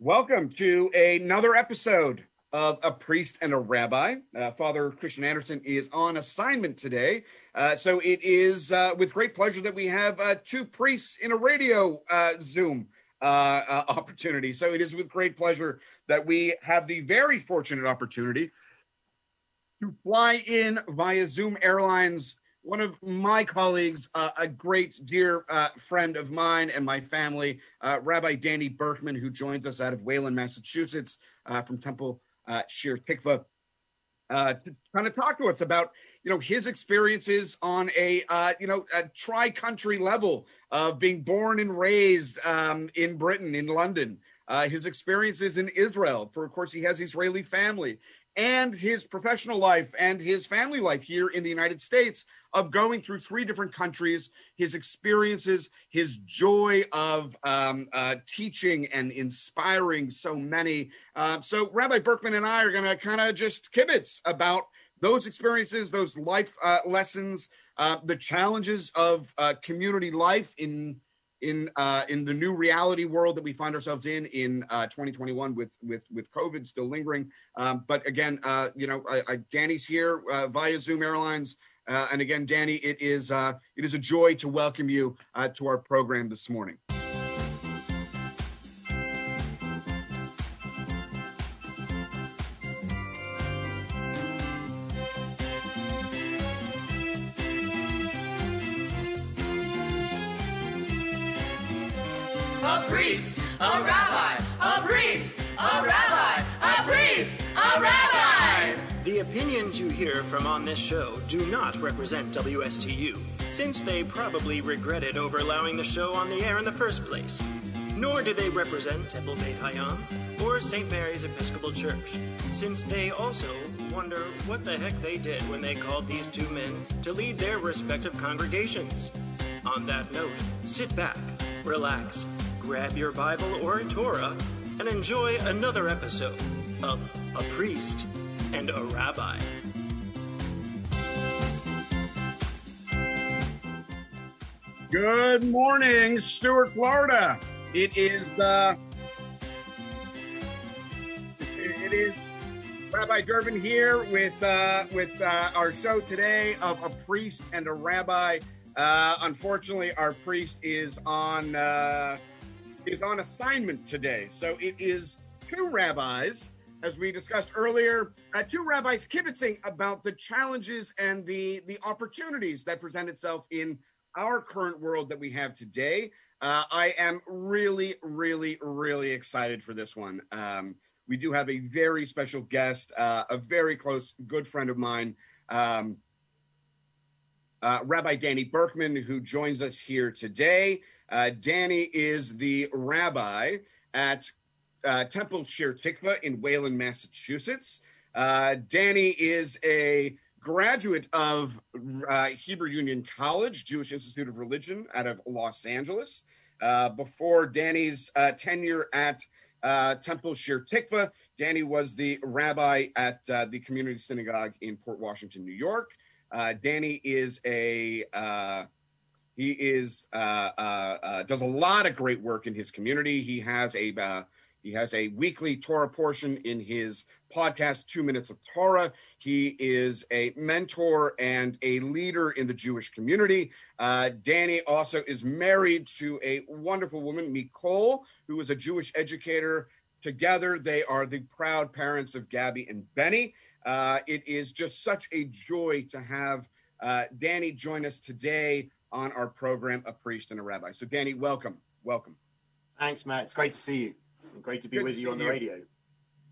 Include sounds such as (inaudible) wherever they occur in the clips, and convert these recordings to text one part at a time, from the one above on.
Welcome to another episode of A Priest and a Rabbi. Uh, Father Christian Anderson is on assignment today. Uh, so it is uh, with great pleasure that we have uh, two priests in a radio uh, Zoom uh, (laughs) opportunity. So it is with great pleasure that we have the very fortunate opportunity to fly in via Zoom Airlines one of my colleagues, uh, a great dear uh, friend of mine and my family, uh, Rabbi Danny Burkeman, who joins us out of Wayland, Massachusetts, uh, from Temple uh, Shir Tikva, uh, to kind of talk to us about you know his experiences on a you know a tri-country level of being born and raised um, in Britain, in London. his experiences in Israel, for of course he has Israeli family, and his professional life and his family life here in the United States of going through three different countries, his experiences, his joy of um, uh, teaching and inspiring so many. Uh, so, Rabbi Burkeman and I are going to kind of just kibitz about those experiences, those life uh, lessons, uh, the challenges of uh, community life in in uh, in the new reality world that we find ourselves in in uh, 2021 with with with COVID still lingering. Um, but again, uh, you know, I, I, Danny's here uh, via Zoom Airlines, uh, and again, Danny, it is uh, it is a joy to welcome you to our program this morning. Priest, a rabbi, a priest, a rabbi, a priest, a rabbi. The opinions you hear from on this show do not represent WSTU, since they probably regretted over allowing the show on the air in the first place. Nor do they represent Temple Beit Hayam or St. Mary's Episcopal Church, since they also wonder what the heck they did when they called these two men to lead their respective congregations. On that note, sit back, relax, grab your Bible or a Torah and enjoy another episode of A Priest and a Rabbi. Good morning, Stuart, Florida. It is the it is Rabbi Durbin here with uh, with uh, our show today of a priest and a rabbi. Uh, unfortunately, our priest is on uh, is on assignment today. So it is two rabbis, as we discussed earlier, uh, two rabbis kibitzing about the challenges and the, the opportunities that present itself in our current world that we have today. Uh, I am really, really, really excited for this one. Um, we do have a very special guest, uh, a very close, good friend of mine, um, uh, Rabbi Danny Burkeman, who joins us here today. Uh, Danny is the rabbi at uh, Temple Shir Tikva in Wayland, Massachusetts. Uh, Danny is a graduate of uh, Hebrew Union College, Jewish Institute of Religion out of Los Angeles. Uh, before Danny's uh, tenure at Temple Shir Tikva, Danny was the rabbi at the Community Synagogue in Port Washington, New York. Danny is a he is uh, uh, uh, does a lot of great work in his community. He has a uh, he has a weekly Torah portion in his podcast, Two Minutes of Torah. He is a mentor and a leader in the Jewish community. Uh, Danny also is married to a wonderful woman, Nicole, who is a Jewish educator. Together, they are the proud parents of Gabby and Benny. Uh, it is just such a joy to have Danny join us today on our program, A Priest and a Rabbi. So, Danny, welcome. Welcome. Thanks, Matt. It's great to see you. Great to be Good with to you on the you. radio.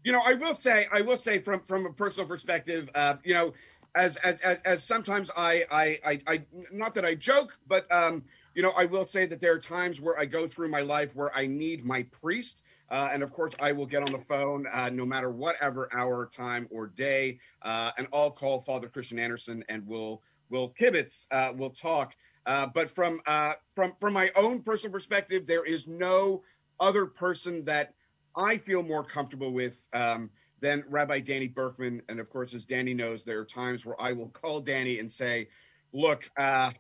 You know, I will say, I will say from from a personal perspective, uh, you know, as as as, as sometimes I, I I I not that I joke, but um, you know, I will say that there are times where I go through my life where I need my priest. Uh, and of course, I will get on the phone uh, no matter whatever hour, time, or day, uh, and I'll call Father Christian Anderson, and we'll we'll kibitz, uh, we'll talk. Uh, but from uh, from from my own personal perspective, there is no other person that I feel more comfortable with um, than Rabbi Danny Burkeman. And of course, as Danny knows, there are times where I will call Danny and say, "Look, uh,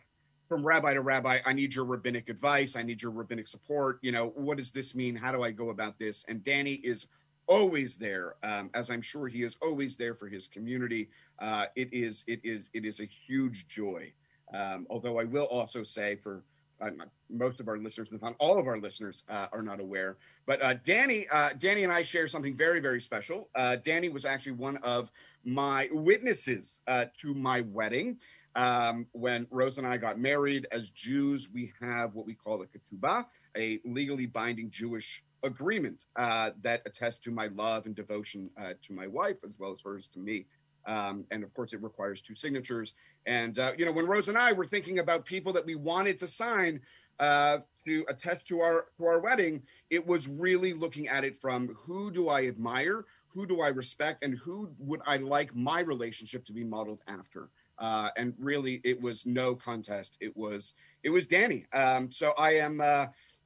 from rabbi to rabbi, I need your rabbinic advice. I need your rabbinic support. You know, what does this mean? How do I go about this? And Danny is always there, um, as I'm sure he is always there for his community. Uh, it is, it is, it is a huge joy. Um, although I will also say for uh, most of our listeners, if not all of our listeners, uh, are not aware. But uh, Danny, uh, Danny and I share something very, very special. Uh, Danny was actually one of my witnesses uh, to my wedding. Um, when Rose and I got married as Jews, we have what we call a ketubah, a legally binding Jewish agreement that attests to my love and devotion to my wife as well as hers to me. Um, and of course, it requires two signatures. And uh, you know, when Rose and I were thinking about people that we wanted to sign uh, to attest to our to our wedding, it was really looking at it from who do I admire, who do I respect, and who would I like my relationship to be modeled after. Uh, and really, it was no contest. It was it was Danny. Um, so I am.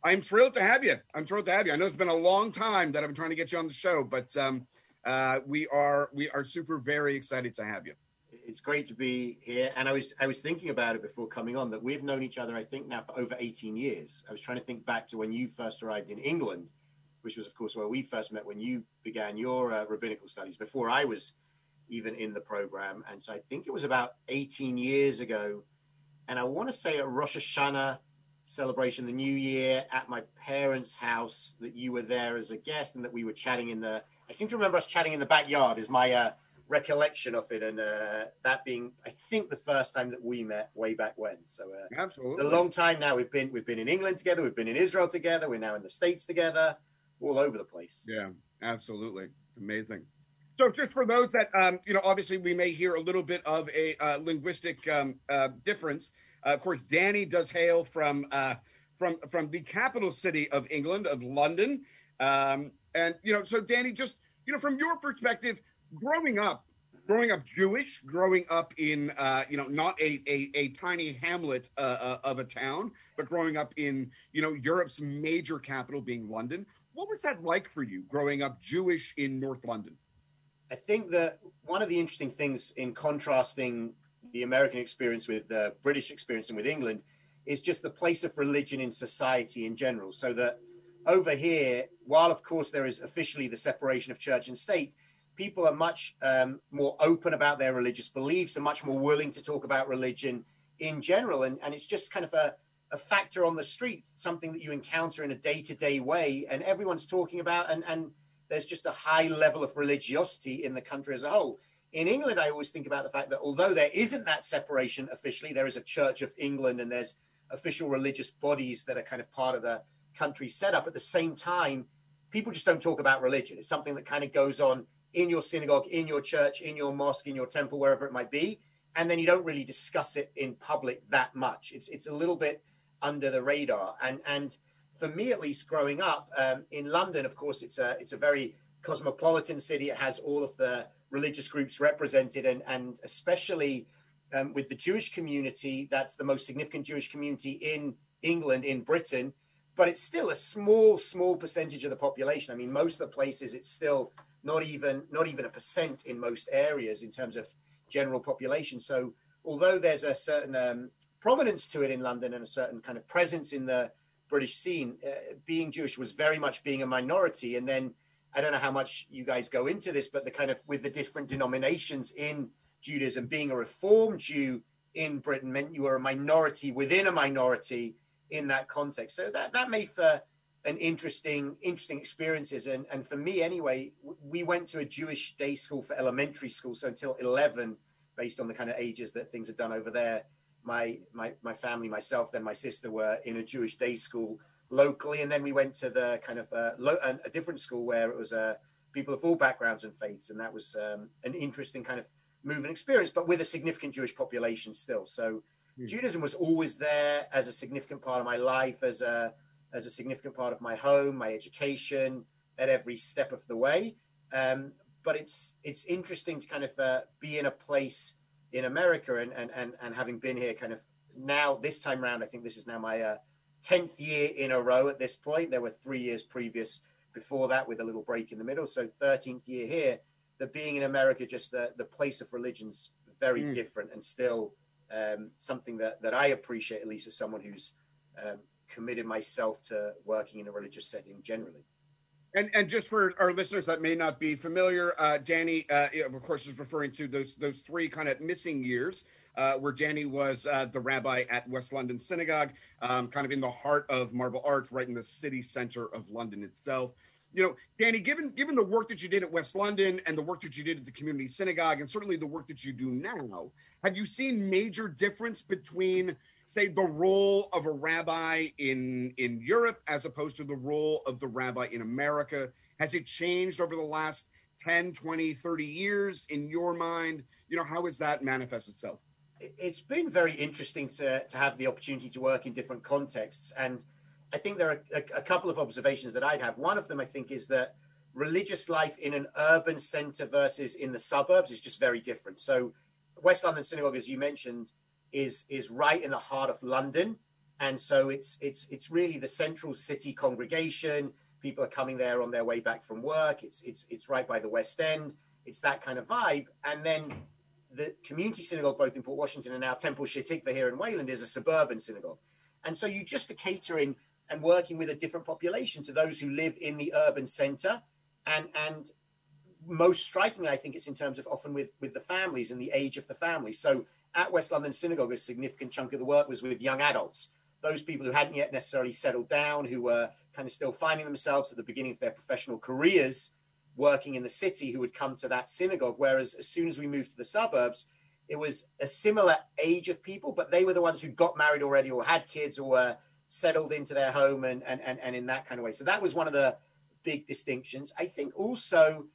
I'm thrilled to have you. I'm thrilled to have you. I know it's been a long time that I've been trying to get you on the show, but um, uh, we are we are super very excited to have you. It's great to be here, and I was I was thinking about it before coming on that we've known each other I think now for over 18 years. I was trying to think back to when you first arrived in England, which was of course where we first met when you began your uh, rabbinical studies before I was even in the program, and so I think it was about 18 years ago, and I want to say at Rosh Hashanah celebration, the New Year, at my parents' house, that you were there as a guest, and that we were chatting in the I seem to remember us chatting in the backyard. Is my uh, recollection of it, and uh, that being, I think, the first time that we met way back when. So uh, absolutely, it's a long time now. We've been we've been in England together. We've been in Israel together. We're now in the states together, all over the place. Yeah, absolutely, amazing. So, just for those that um, you know, obviously we may hear a little bit of a uh, linguistic um, uh, difference. Uh, of course, Danny does hail from uh, from from the capital city of England, of London. Um, and you know, so Danny, just you know, from your perspective, growing up, growing up Jewish, growing up in uh, you know not a a, a tiny hamlet uh, uh, of a town, but growing up in you know Europe's major capital being London. What was that like for you, growing up Jewish in North London? I think that one of the interesting things in contrasting the American experience with the British experience and with England is just the place of religion in society in general. So that over here, while of course there is officially the separation of church and state, people are much um, more open about their religious beliefs and much more willing to talk about religion in general. And, and it's just kind of a, a factor on the street, something that you encounter in a day to day way, and everyone's talking about. And, and there's just a high level of religiosity in the country as a whole. In England, I always think about the fact that although there isn't that separation officially, there is a Church of England and there's official religious bodies that are kind of part of the country setup. At the same time, people just don't talk about religion. It's something that kind of goes on in your synagogue, in your church, in your mosque, in your temple, wherever it might be. And then you don't really discuss it in public that much. It's it's a little bit under the radar. And and for me at least, growing up um, in London, of course, it's a it's a very cosmopolitan city. It has all of the religious groups represented, and and especially um, with the Jewish community, that's the most significant Jewish community in England, in Britain but it's still a small, small percentage of the population. I mean, most of the places it's still not even not even a percent in most areas in terms of general population. So although there's a certain um, prominence to it in London and a certain kind of presence in the British scene, uh, being Jewish was very much being a minority. And then I don't know how much you guys go into this, but the kind of with the different denominations in Judaism, being a Reformed Jew in Britain meant you were a minority within a minority in that context. So that that made for an interesting interesting experiences and and for me anyway we went to a jewish day school for elementary school so until 11 based on the kind of ages that things are done over there my my my family myself then my sister were in a jewish day school locally and then we went to the kind of uh, a different school where it was uh, people of all backgrounds and faiths and that was um, an interesting kind of moving experience but with a significant jewish population still so. Judaism was always there as a significant part of my life, as a as a significant part of my home, my education, at every step of the way. Um, but it's it's interesting to kind of uh, be in a place in America and, and and and having been here, kind of now this time around, I think this is now my uh, tenth year in a row. At this point, there were three years previous before that with a little break in the middle, so thirteenth year here. That being in America, just the the place of religion's very mm. different and still um, something that, that I appreciate, at least as someone who's um, committed myself to working in a religious setting generally. And and just for our listeners that may not be familiar, uh, Danny, uh, of course, is referring to those those three kind of missing years uh, where Danny was uh, the rabbi at West London Synagogue, um, kind of in the heart of Marble Arch, right in the city center of London itself. You know, Danny, given given the work that you did at West London and the work that you did at the community synagogue, and certainly the work that you do now, have you seen major difference between say the role of a rabbi in in Europe as opposed to the role of the rabbi in America? Has it changed over the last 10, 20, 30 years in your mind? You know, how has that manifest itself? It's been very interesting to, to have the opportunity to work in different contexts. And I think there are a, a couple of observations that I'd have. One of them, I think, is that religious life in an urban center versus in the suburbs is just very different. So, West London Synagogue, as you mentioned, is is right in the heart of London, and so it's it's it's really the central city congregation. People are coming there on their way back from work. It's it's it's right by the West End. It's that kind of vibe. And then the community synagogue, both in Port Washington and now Temple Shir Tikva here in Wayland, is a suburban synagogue. And so you just are catering and working with a different population to those who live in the urban center. And and most strikingly, I think it's in terms of often with with the families and the age of the family. So at West London Synagogue, a significant chunk of the work was with young adults, those people who hadn't yet necessarily settled down, who were kind of still finding themselves at the beginning of their professional careers working in the city, who would come to that synagogue. Whereas as soon as we moved to the suburbs, it was a similar age of people, but they were the ones who got married already or had kids or were settled into their home and, and, and, and in that kind of way. So that was one of the big distinctions. I think also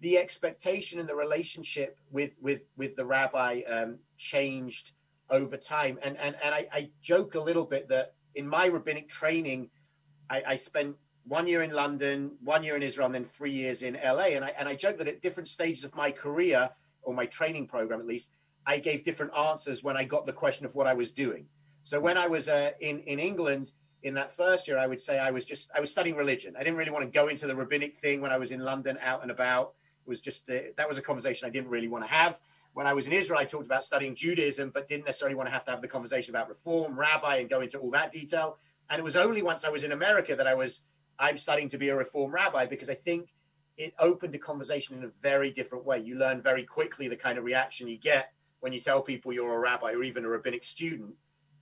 the expectation and the relationship with with with the rabbi um, changed over time. And and and I, I, joke a little bit that in my rabbinic training, I, I, spent one year in London, one year in Israel, and then three years in LA. And I and I joke that at different stages of my career or my training program, at least, I gave different answers when I got the question of what I was doing. So when I was uh, in in England in that first year, I would say I was just I was studying religion. I didn't really want to go into the rabbinic thing when I was in London, out and about was just that was a conversation I didn't really want to have. When I was in Israel, I talked about studying Judaism, but didn't necessarily want to have to have the conversation about reform, rabbi, and go into all that detail. And it was only once I was in America that I was I'm studying to be a reform rabbi because I think it opened a conversation in a very different way. You learn very quickly the kind of reaction you get when you tell people you're a rabbi or even a rabbinic student.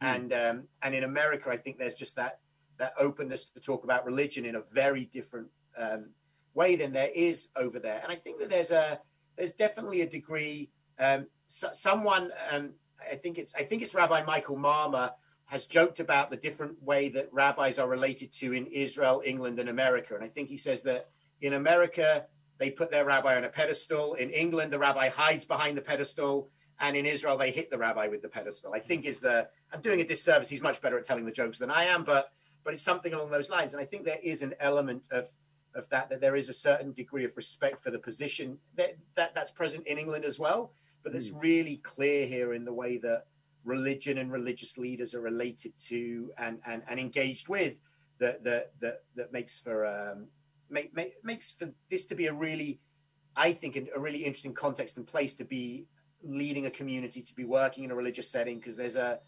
Mm. And um, and in America, I think there's just that that openness to talk about religion in a very different um, way than there is over there. And I think that there's a there's definitely a degree. Um, so, someone, um, I think it's I think it's Rabbi Michael Marmur has joked about the different way that rabbis are related to in Israel, England, and America. And I think he says that in America they put their rabbi on a pedestal. In England, the rabbi hides behind the pedestal. And in Israel, they hit the rabbi with the pedestal. I think is the I'm doing a disservice. He's much better at telling the jokes than I am, but but it's something along those lines. And I think there is an element of of that that there is a certain degree of respect for the position that, that that's present in England as well, but that's mm. really clear here in the way that religion and religious leaders are related to and and, and engaged with that that that that makes for um, make, make, makes for this to be a really I think a really interesting context and place to be leading a community to be working in a religious setting because there's a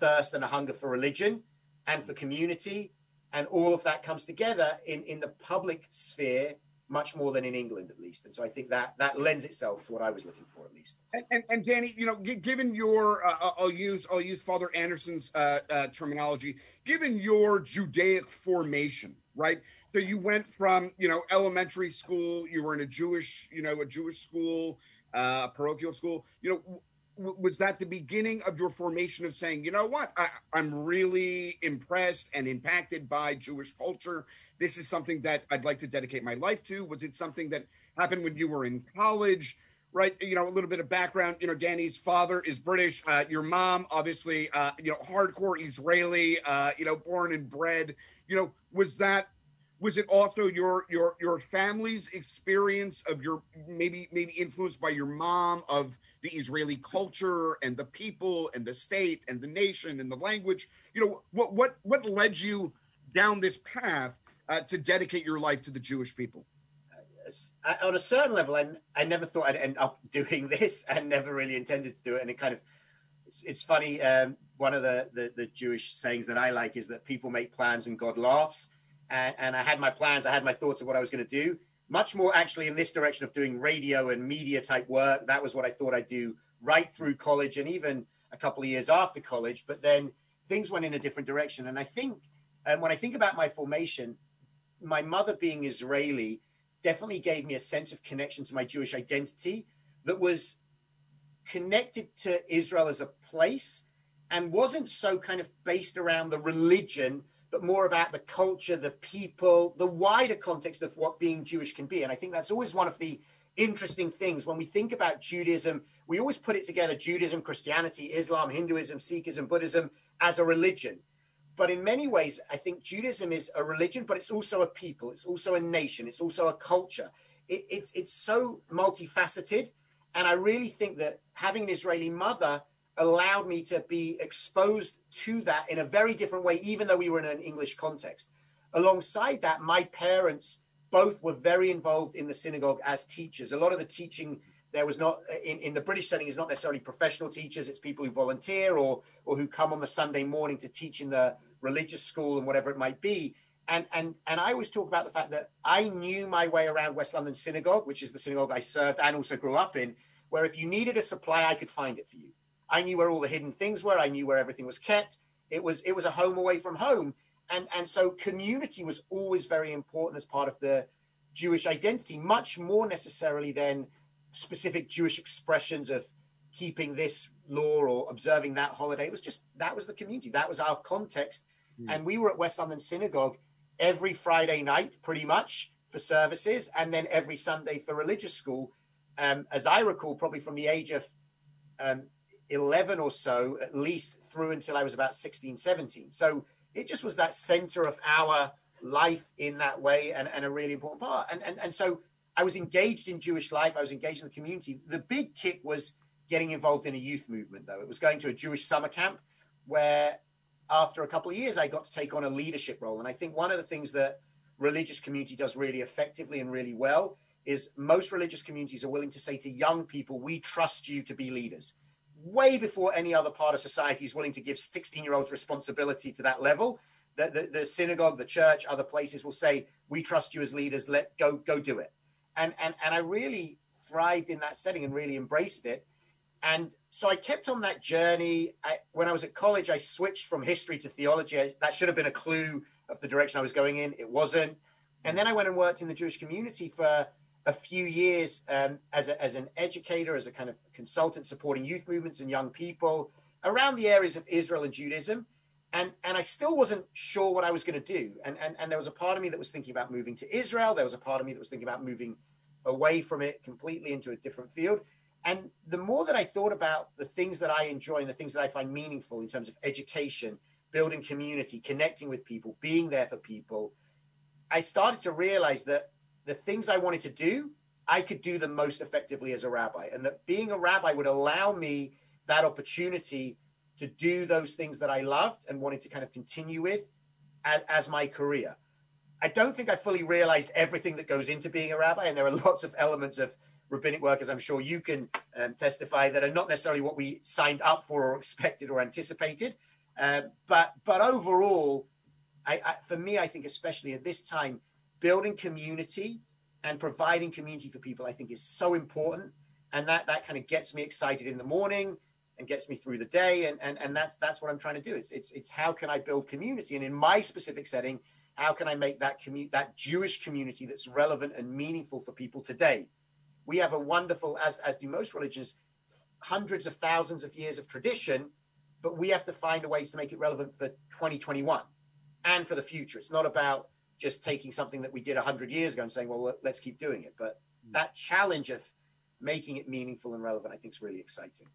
thirst and a hunger for religion and for community and all of that comes together in, in the public sphere much more than in England, at least. And so I think that that lends itself to what I was looking for, at least. And, and, and Danny, you know, given your, uh, uh, I'll use I'll use Father Anderson's uh, uh, terminology. Given your Judaic formation, right? So you went from you know elementary school, you were in a Jewish, you know, a Jewish school, uh, parochial school. You know, was that the beginning of your formation of saying, you know what, I, I'm really impressed and impacted by Jewish culture? This is something that I'd like to dedicate my life to. Was it something that happened when you were in college? Right, you know, a little bit of background. You know, Danny's father is British. Uh, your mom, obviously, uh, you know, hardcore Israeli. Uh, you know, born and bred. You know, was that was it also your your your family's experience of your maybe maybe influenced by your mom of the Israeli culture and the people and the state and the nation and the language. You know, what what what led you down this path uh, to dedicate your life to the Jewish people? on a certain level, I, I never thought I'd end up (laughs) doing this. I never really intended to do it, and it kind of it's, it's funny. Um, one of the, the, the Jewish sayings that I like is that people make plans and God laughs. And, and I had my plans, I had my thoughts of what I was going to do. Much more actually in this direction of doing radio and media type work. That was what I thought I'd do right through college and even a couple of years after college. But then things went in a different direction. And I think, and when I think about my formation, my mother being Israeli definitely gave me a sense of connection to my Jewish identity that was connected to Israel as a place and wasn't so kind of based around the religion, but more about the culture, the people, the wider context of what being Jewish can be. And I think that's always one of the interesting things when we think about Judaism. We always put it together Judaism, Christianity, Islam, Hinduism, Sikhism, Buddhism as a religion. But in many ways, I think Judaism is a religion, but it's also a people, it's also a nation, it's also a culture. It, it's, it's so multifaceted. And I really think that having an Israeli mother allowed me to be exposed to that in a very different way, even though we were in an English context. Alongside that, my parents both were very involved in the synagogue as teachers. A lot of the teaching there was not in, in the British setting is not necessarily professional teachers, it's people who volunteer or or who come on the Sunday morning to teach in the religious school and whatever it might be. And and and I always talk about the fact that I knew my way around West London Synagogue, which is the synagogue I served and also grew up in, where if you needed a supply, I could find it for you. I knew where all the hidden things were. I knew where everything was kept. It was it was a home away from home, and and so community was always very important as part of the Jewish identity, much more necessarily than specific Jewish expressions of keeping this law or observing that holiday. It was just that was the community, that was our context, mm. and we were at West London Synagogue every Friday night, pretty much for services, and then every Sunday for religious school. Um, as I recall, probably from the age of um, 11 or so, at least through until I was about 16, 17. So it just was that center of our life in that way and, and a really important part. And, and, and so I was engaged in Jewish life. I was engaged in the community. The big kick was getting involved in a youth movement, though. It was going to a Jewish summer camp where after a couple of years, I got to take on a leadership role. And I think one of the things that religious community does really effectively and really well is most religious communities are willing to say to young people, we trust you to be leaders way before any other part of society is willing to give 16 year olds responsibility to that level. The, the, the, synagogue, the church, other places will say, "We trust you as leaders. Let go, go do it." And and and I really thrived in that setting and really embraced it. And so I kept on that journey. I, when I was at college, I switched from history to theology. That should have been a clue of the direction I was going in. It wasn't. And then I went and worked in the Jewish community for a few years um, as, a, as an educator, as a kind of consultant supporting youth movements and young people around the areas of Israel and Judaism. And, and I still wasn't sure what I was going to do. And, and, and there was a part of me that was thinking about moving to Israel. There was a part of me that was thinking about moving away from it completely into a different field. And the more that I thought about the things that I enjoy and the things that I find meaningful in terms of education, building community, connecting with people, being there for people, I started to realize that the things I wanted to do, I could do them most effectively as a rabbi. And that being a rabbi would allow me that opportunity to do those things that I loved and wanted to kind of continue with as, as my career. I don't think I fully realized everything that goes into being a rabbi. And there are (laughs) lots of elements of rabbinic work, as I'm sure you can um, testify, that are not necessarily what we signed up for or (laughs) expected or anticipated. Uh, but but overall, I, I, for me, I think especially at this time, building community and providing community for people, I think is so important. And that, that kind of gets me excited in the morning and gets me through the day. And, and, and that's, that's what I'm trying to do. It's, it's, it's how can I build community? And in my specific setting, how can I make that community, that Jewish community that's relevant and meaningful for people today? We have a wonderful, as, as do most religions, hundreds of thousands of years of tradition, but we have to find ways to make it relevant for 2021 and for the future. It's not about just taking something that we did 100 years ago and saying, well, let's keep doing it. But mm. that challenge of making it meaningful and relevant, I think is really exciting.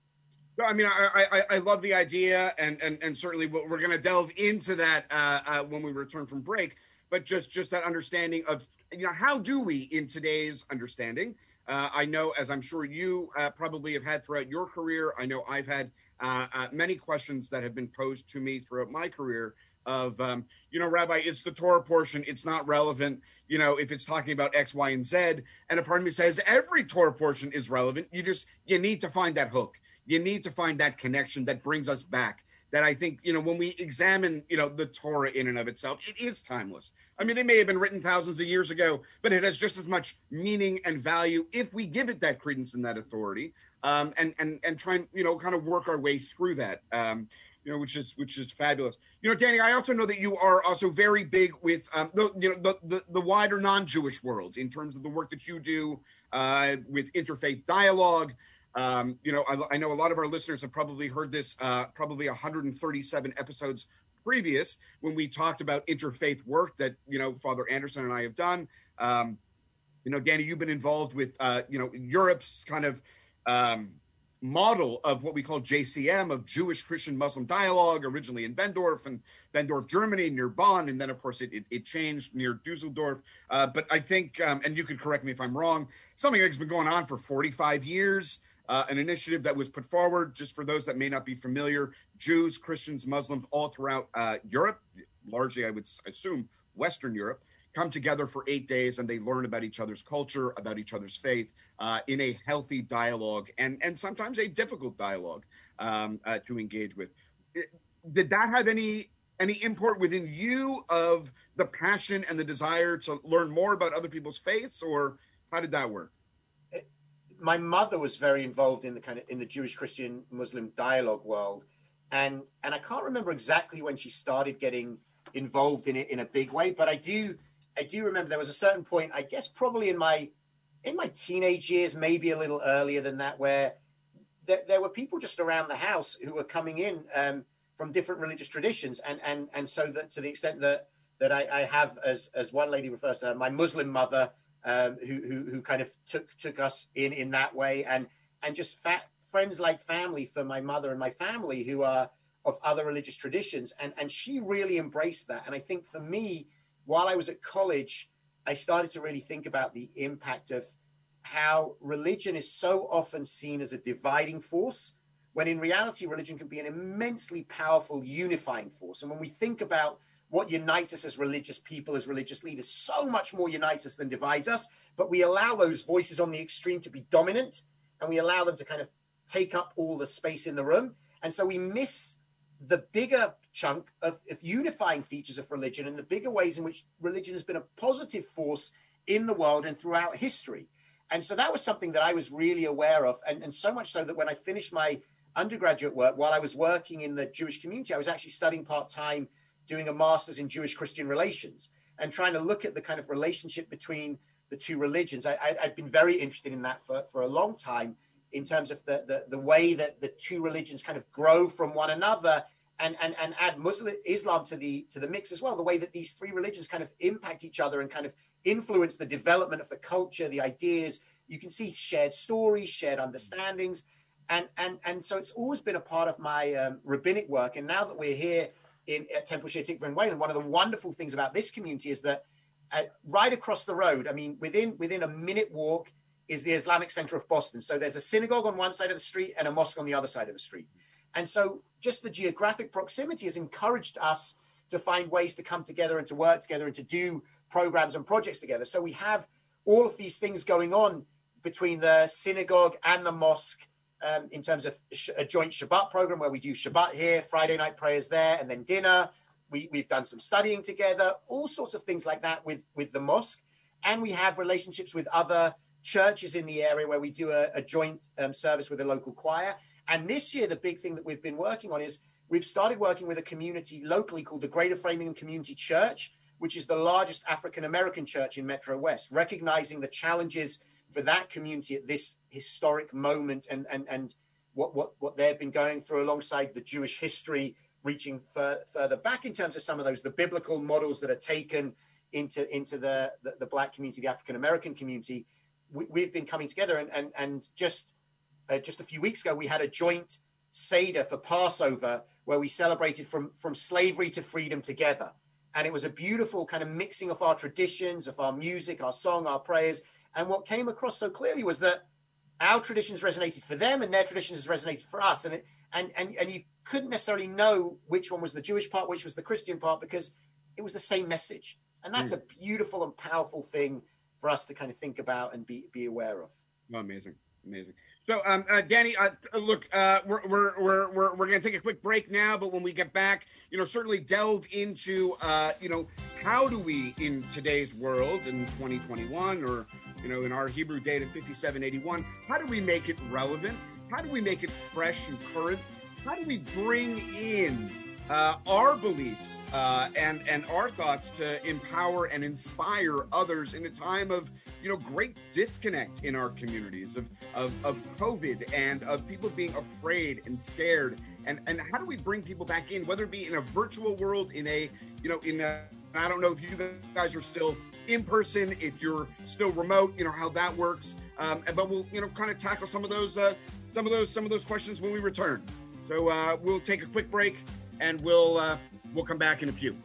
I mean, I, I, I love the idea, and and and certainly we're going to delve into that uh, uh, when we return from break. But just just that understanding of you know how do we in today's understanding. Uh, I know, as I'm sure you uh, probably have had throughout your career. I know I've had uh, uh, many questions that have been posed to me throughout my career of um, you know rabbi it's the torah portion. It's not relevant you know if it's talking about x y and z. And a part of me says every torah portion is relevant. You just you need to find that hook. You need to find that connection that brings us back. That I think, you know, when we examine, you know, the Torah in and of itself, it is timeless. I mean, it may have been written thousands of years ago, but it has just as much meaning and value if we give it that credence and that authority, um, and and and try and you know kind of work our way through that. Um, you know, which is which is fabulous. You know, Danny, I also know that you are also very big with um, the you know the the, the wider non-Jewish world in terms of the work that you do uh, with interfaith dialogue. Um, you know, I, I, know a lot of our listeners have probably heard this, uh, probably 137 episodes previous when we talked about interfaith work that you know Father Anderson and I have done. Um, you know, Danny, you've been involved with uh, you know Europe's kind of um, model of what we call JCM of Jewish Christian Muslim dialogue, originally in Bendorf and Bendorf, Germany, near Bonn, and then of course it, it, it changed near Dusseldorf. Uh, but I think, um, and you could correct me if I'm wrong, something that's been going on for 45 years uh, an initiative that was put forward, just for those that may not be familiar, Jews, Christians, Muslims all throughout uh, Europe, largely, I would assume, Western Europe, come together for eight days and they learn about each other's culture, about each other's faith uh, in a healthy dialogue and, and sometimes a difficult dialogue um, uh, to engage with. Did that have any any import within you of the passion and the desire to learn more about other people's faiths, or how did that work? my mother was very involved in the kind of in the Jewish Christian Muslim dialogue world, and and I can't remember exactly when she started getting involved in it in a big way, but I do I do remember there was a certain point, I guess probably in my in my teenage years, maybe a little earlier than that, where there, there were people just around the house who were coming in um, from different religious traditions, and and and so that to the extent that that I, I have, as as one lady refers to her, my Muslim mother um, who, who, who kind of took took us in in that way, and and just friends like family for my mother and my family who are of other religious traditions, and and she really embraced that. And I think for me, while I was at college, I started to really think about the impact of how religion is so often seen as a dividing force when in reality religion can be an immensely powerful unifying force and when we think about what unites us as religious people, as religious leaders, so much more unites us than divides us. But we allow those voices on the extreme to be dominant and we allow them to kind of take up all the space in the room. And so we miss the bigger chunk of, of unifying features of religion and the bigger ways in which religion has been a positive force in the world and throughout history. And so that was something that I was really aware of. And, and so much so that when I finished my undergraduate work, while I was working in the Jewish community, I was actually studying part time doing a master's in Jewish Christian relations and trying to look at the kind of relationship between the two religions. I, had been very interested in that for, for a long time in terms of the, the, the, way that the two religions kind of grow from one another and, and, and add Muslim Islam to the to the mix as well. The way that these three religions kind of impact each other and kind of influence the development of the culture, the ideas. You can see shared stories, shared understandings, and and and so it's always been a part of my um, rabbinic work. And now that we're here in at Temple Shir Tikva Wayland. One of the wonderful things about this community is that uh, right across the road, I mean, within within a minute walk is the Islamic Center of Boston. So there's a synagogue on one side of the street and a mosque on the other side of the street. And so just the geographic proximity has encouraged us to find ways to come together and to work together and to do programs and projects together. So we have all of these things going on between the synagogue and the mosque um, in terms of a joint Shabbat program where we do Shabbat here, Friday night prayers there, and then dinner. We, we've done some studying together, all sorts of things like that with, with the mosque. And we have relationships with other churches in the area where we do a, a joint um, service with a local choir. And this year, the big thing that we've been working on is we've started working with a community locally called the Greater Framingham Community Church, which is the largest African American church in Metro West, recognizing the challenges for that community at this historic moment and and and what what what they've been going through alongside the Jewish history reaching fur, further back in terms of some of those the biblical models that are taken into into the the, the black community the African American community we, have been coming together and and and just uh, just a few weeks ago we had a joint seder for Passover where we celebrated from from slavery to freedom together and it was a beautiful kind of mixing of our traditions of our music our song our prayers and what came across so clearly was that our traditions resonated for them and their traditions resonated for us. And, it, and, and, and you couldn't necessarily know which one was the Jewish part, which was the Christian part, because it was the same message. And that's mm. a beautiful and powerful thing for us to kind of think about and be, be aware of. Oh, amazing. Amazing. So, um, uh, Danny, uh, look, uh, we're, we're, we're, we're, we're going to take a quick break now, but when we get back, you know, certainly delve into, uh, you know, how do we in today's world in 2021 or, you know, in our Hebrew date of 5781, how do we make it relevant? How do we make it fresh and current? How do we bring in uh, our beliefs uh, and and our thoughts to empower and inspire others in a time of you know great disconnect in our communities of of, of COVID and of people being afraid and scared and and how do we bring people back in whether it be in a virtual world in a you know in a I don't know if you guys are still in person, if you're still remote, you know how that works. Um, but we'll, you know, kind of tackle some of those, uh, some of those, some of those questions when we return. So uh, we'll take a quick break and we'll uh, we'll come back in a few.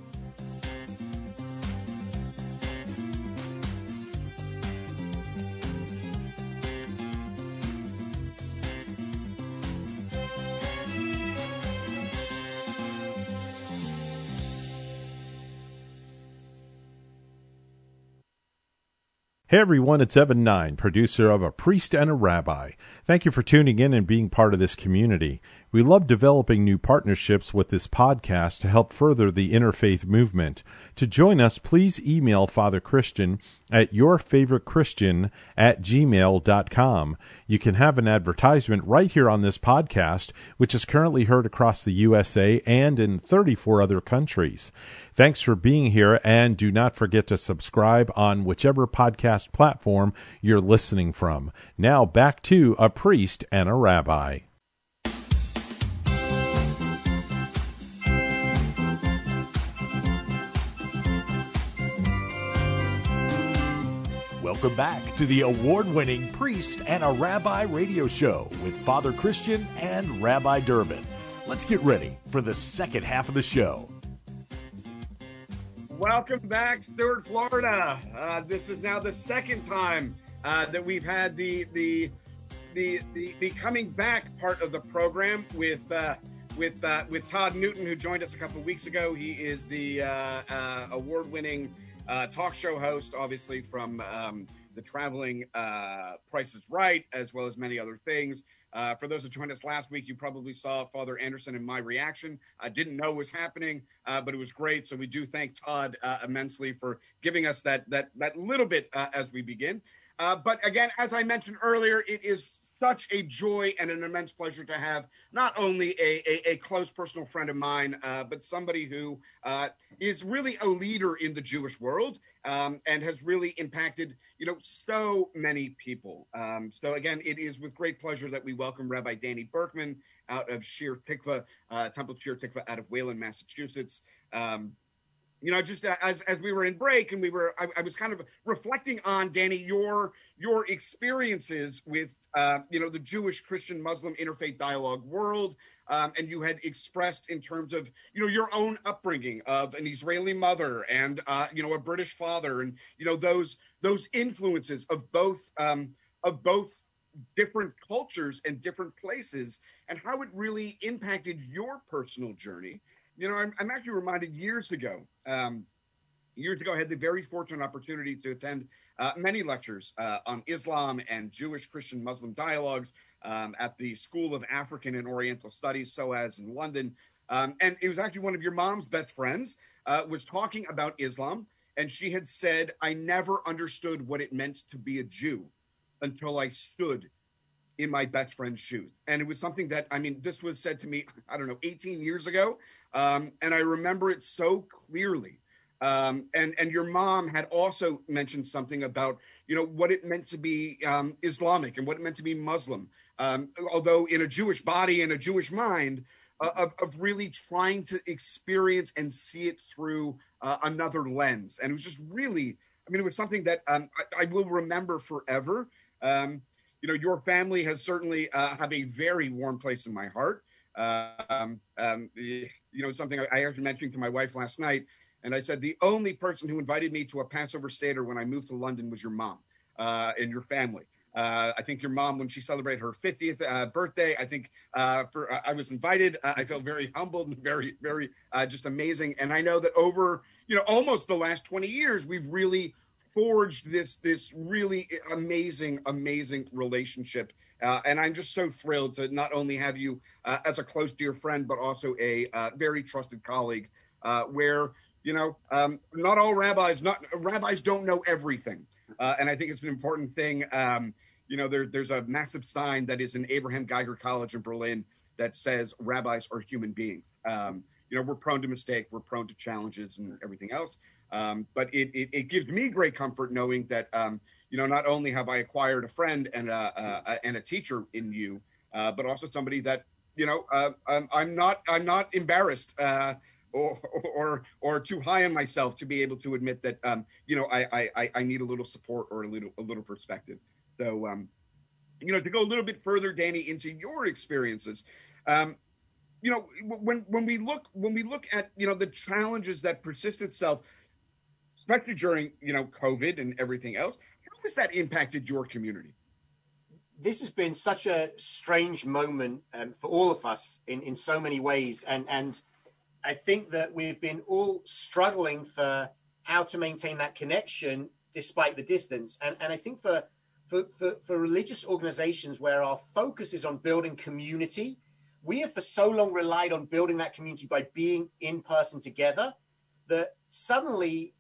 Hey everyone, it's Evan Nine, producer of A Priest and a Rabbi. Thank you for tuning in and being part of this community. We love developing new partnerships with this podcast to help further the interfaith movement. To join us, please email Father Christian at yourfavoritechristian at gmail.com. You can have an advertisement right here on this podcast, which is currently heard across the USA and in 34 other countries. Thanks for being here, and do not forget to subscribe on whichever podcast platform you're listening from. Now back to A Priest and a Rabbi. Welcome back to the award winning Priest and a Rabbi radio show with Father Christian and Rabbi Durbin. Let's get ready for the second half of the show. Welcome back, Stuart, Florida. Uh, this is now the second time uh, that we've had the, the the the the coming back part of the program with uh, with uh, with Todd Newton, who joined us a couple weeks ago. He is the uh, uh, award-winning uh, talk show host, obviously from um, the traveling uh, Price is Right, as well as many other things. Uh, for those who joined us last week, you probably saw Father Anderson and my reaction. I didn't know was happening, uh, but it was great. So we do thank Todd uh, immensely for giving us that that that little bit uh, as we begin. Uh, but again, as I mentioned earlier, it is such a joy and an immense pleasure to have not only a, a, a close personal friend of mine, uh, but somebody who uh, is really a leader in the Jewish world um, and has really impacted, you know, so many people. Um, so again, it is with great pleasure that we welcome Rabbi Danny Burkeman out of Shir Tikva, uh, Temple Shir Tikva out of Wayland, Massachusetts. Um, you know, just as as we were in break and we were, I, I was kind of reflecting on Danny your your experiences with, uh, you know, the Jewish Christian Muslim interfaith dialogue world, um, and you had expressed in terms of, you know, your own upbringing of an Israeli mother and, uh, you know, a British father, and you know those those influences of both um, of both different cultures and different places, and how it really impacted your personal journey you know, I'm, I'm actually reminded years ago. Um, years ago, I had the very fortunate opportunity to attend uh, many lectures uh, on Islam and Jewish Christian Muslim dialogues um, at the School of African and Oriental Studies, SOAS in London. Um, and it was actually one of your mom's best friends uh, was talking about Islam, and she had said, "I never understood what it meant to be a Jew until I stood in my best friend's shoes." And it was something that I mean, this was said to me, I don't know, 18 years ago, um, and I remember it so clearly. Um, and and your mom had also mentioned something about you know what it meant to be um, Islamic and what it meant to be Muslim. Um, although in a Jewish body and a Jewish mind, uh, of, of really trying to experience and see it through uh, another lens, and it was just really, I mean, it was something that um, I, I, will remember forever. Um, you know, your family has certainly uh, have a very warm place in my heart. Um, um, you know, something I, actually mentioned to my wife last night, and I said the only person who invited me to a Passover Seder when I moved to London was your mom uh, and your family. Uh, I think your mom, when she celebrated her 50th uh, birthday, I think for I was invited. I felt very humbled and very, very just amazing. And I know that over you know almost the last 20 years, we've really forged this this really amazing, amazing relationship. Uh, and I'm just so thrilled to not only have you uh, as a close dear friend, but also a uh, very trusted colleague. Uh, where you know, um, not all rabbis, not rabbis don't know everything, uh, and I think it's an important thing. Um, you know, there, there's a massive sign that is in Abraham Geiger College in Berlin that says rabbis are human beings. Um, you know, we're prone to mistake, we're prone to challenges and everything else. Um, but it, it, it, gives me great comfort knowing that, um, you know, not only have I acquired a friend and a, a and a teacher in you, uh, but also somebody that, you know, uh, I'm, I'm, not I'm not embarrassed uh, or, or or too high on myself to be able to admit that, um, you know, I, I I need a little support or a little a little perspective. So, um, you know, to go a little bit further, Danny, into your experiences. Um, you know, when when we look when we look at you know the challenges that persist itself, especially during you know COVID and everything else, how has that impacted your community? This has been such a strange moment um, for all of us in in so many ways, and and I think that we've been all struggling for how to maintain that connection despite the distance, and and I think for for, for, for religious organizations where our focus is on building community we have for so long relied on building that community by being in person together that suddenly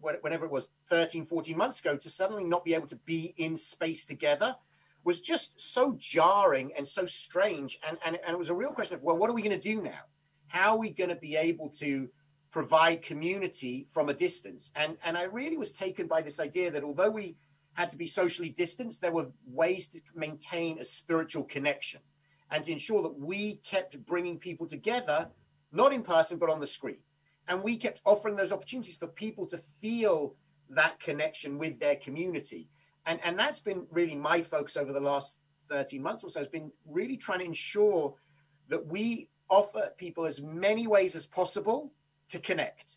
whenever it was 13 14 months ago to suddenly not be able to be in space together was just so jarring and so strange. And, and, and it was a real question of well what are we going to do now? How are we going to be able to provide community from a distance? And and i really was taken by this idea that although we had to be socially distanced there were ways to maintain a spiritual connection and to ensure that we kept bringing people together, not in person, but on the screen. And we kept offering those opportunities for people to feel that connection with their community. And, and that's been really my focus over the last 13 months or so, has been really trying to ensure that we offer people as many ways as possible to connect.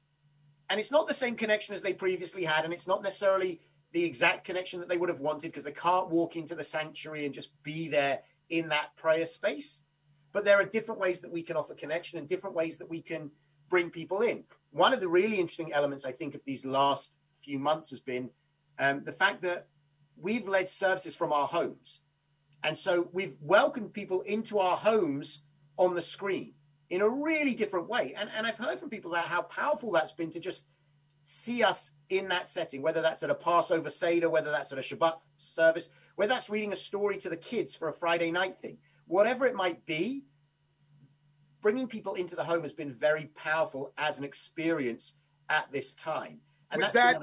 And it's not the same connection as they previously had, and it's not necessarily the exact connection that they would have wanted because they can't walk into the sanctuary and just be there in that prayer space. But there are different ways that we can offer connection and different ways that we can bring people in. One of the really interesting elements, I think, of these last few months has been um, the fact that we've led services from our homes. And so we've welcomed people into our homes on the screen in a really different way. And, and I've heard from people about how powerful that's been to just see us in that setting, whether that's at a Passover Seder, whether that's at a Shabbat service, whether that's reading a story to the kids for a Friday night thing, whatever it might be, bringing people into the home has been very powerful as an experience at this time. And was that,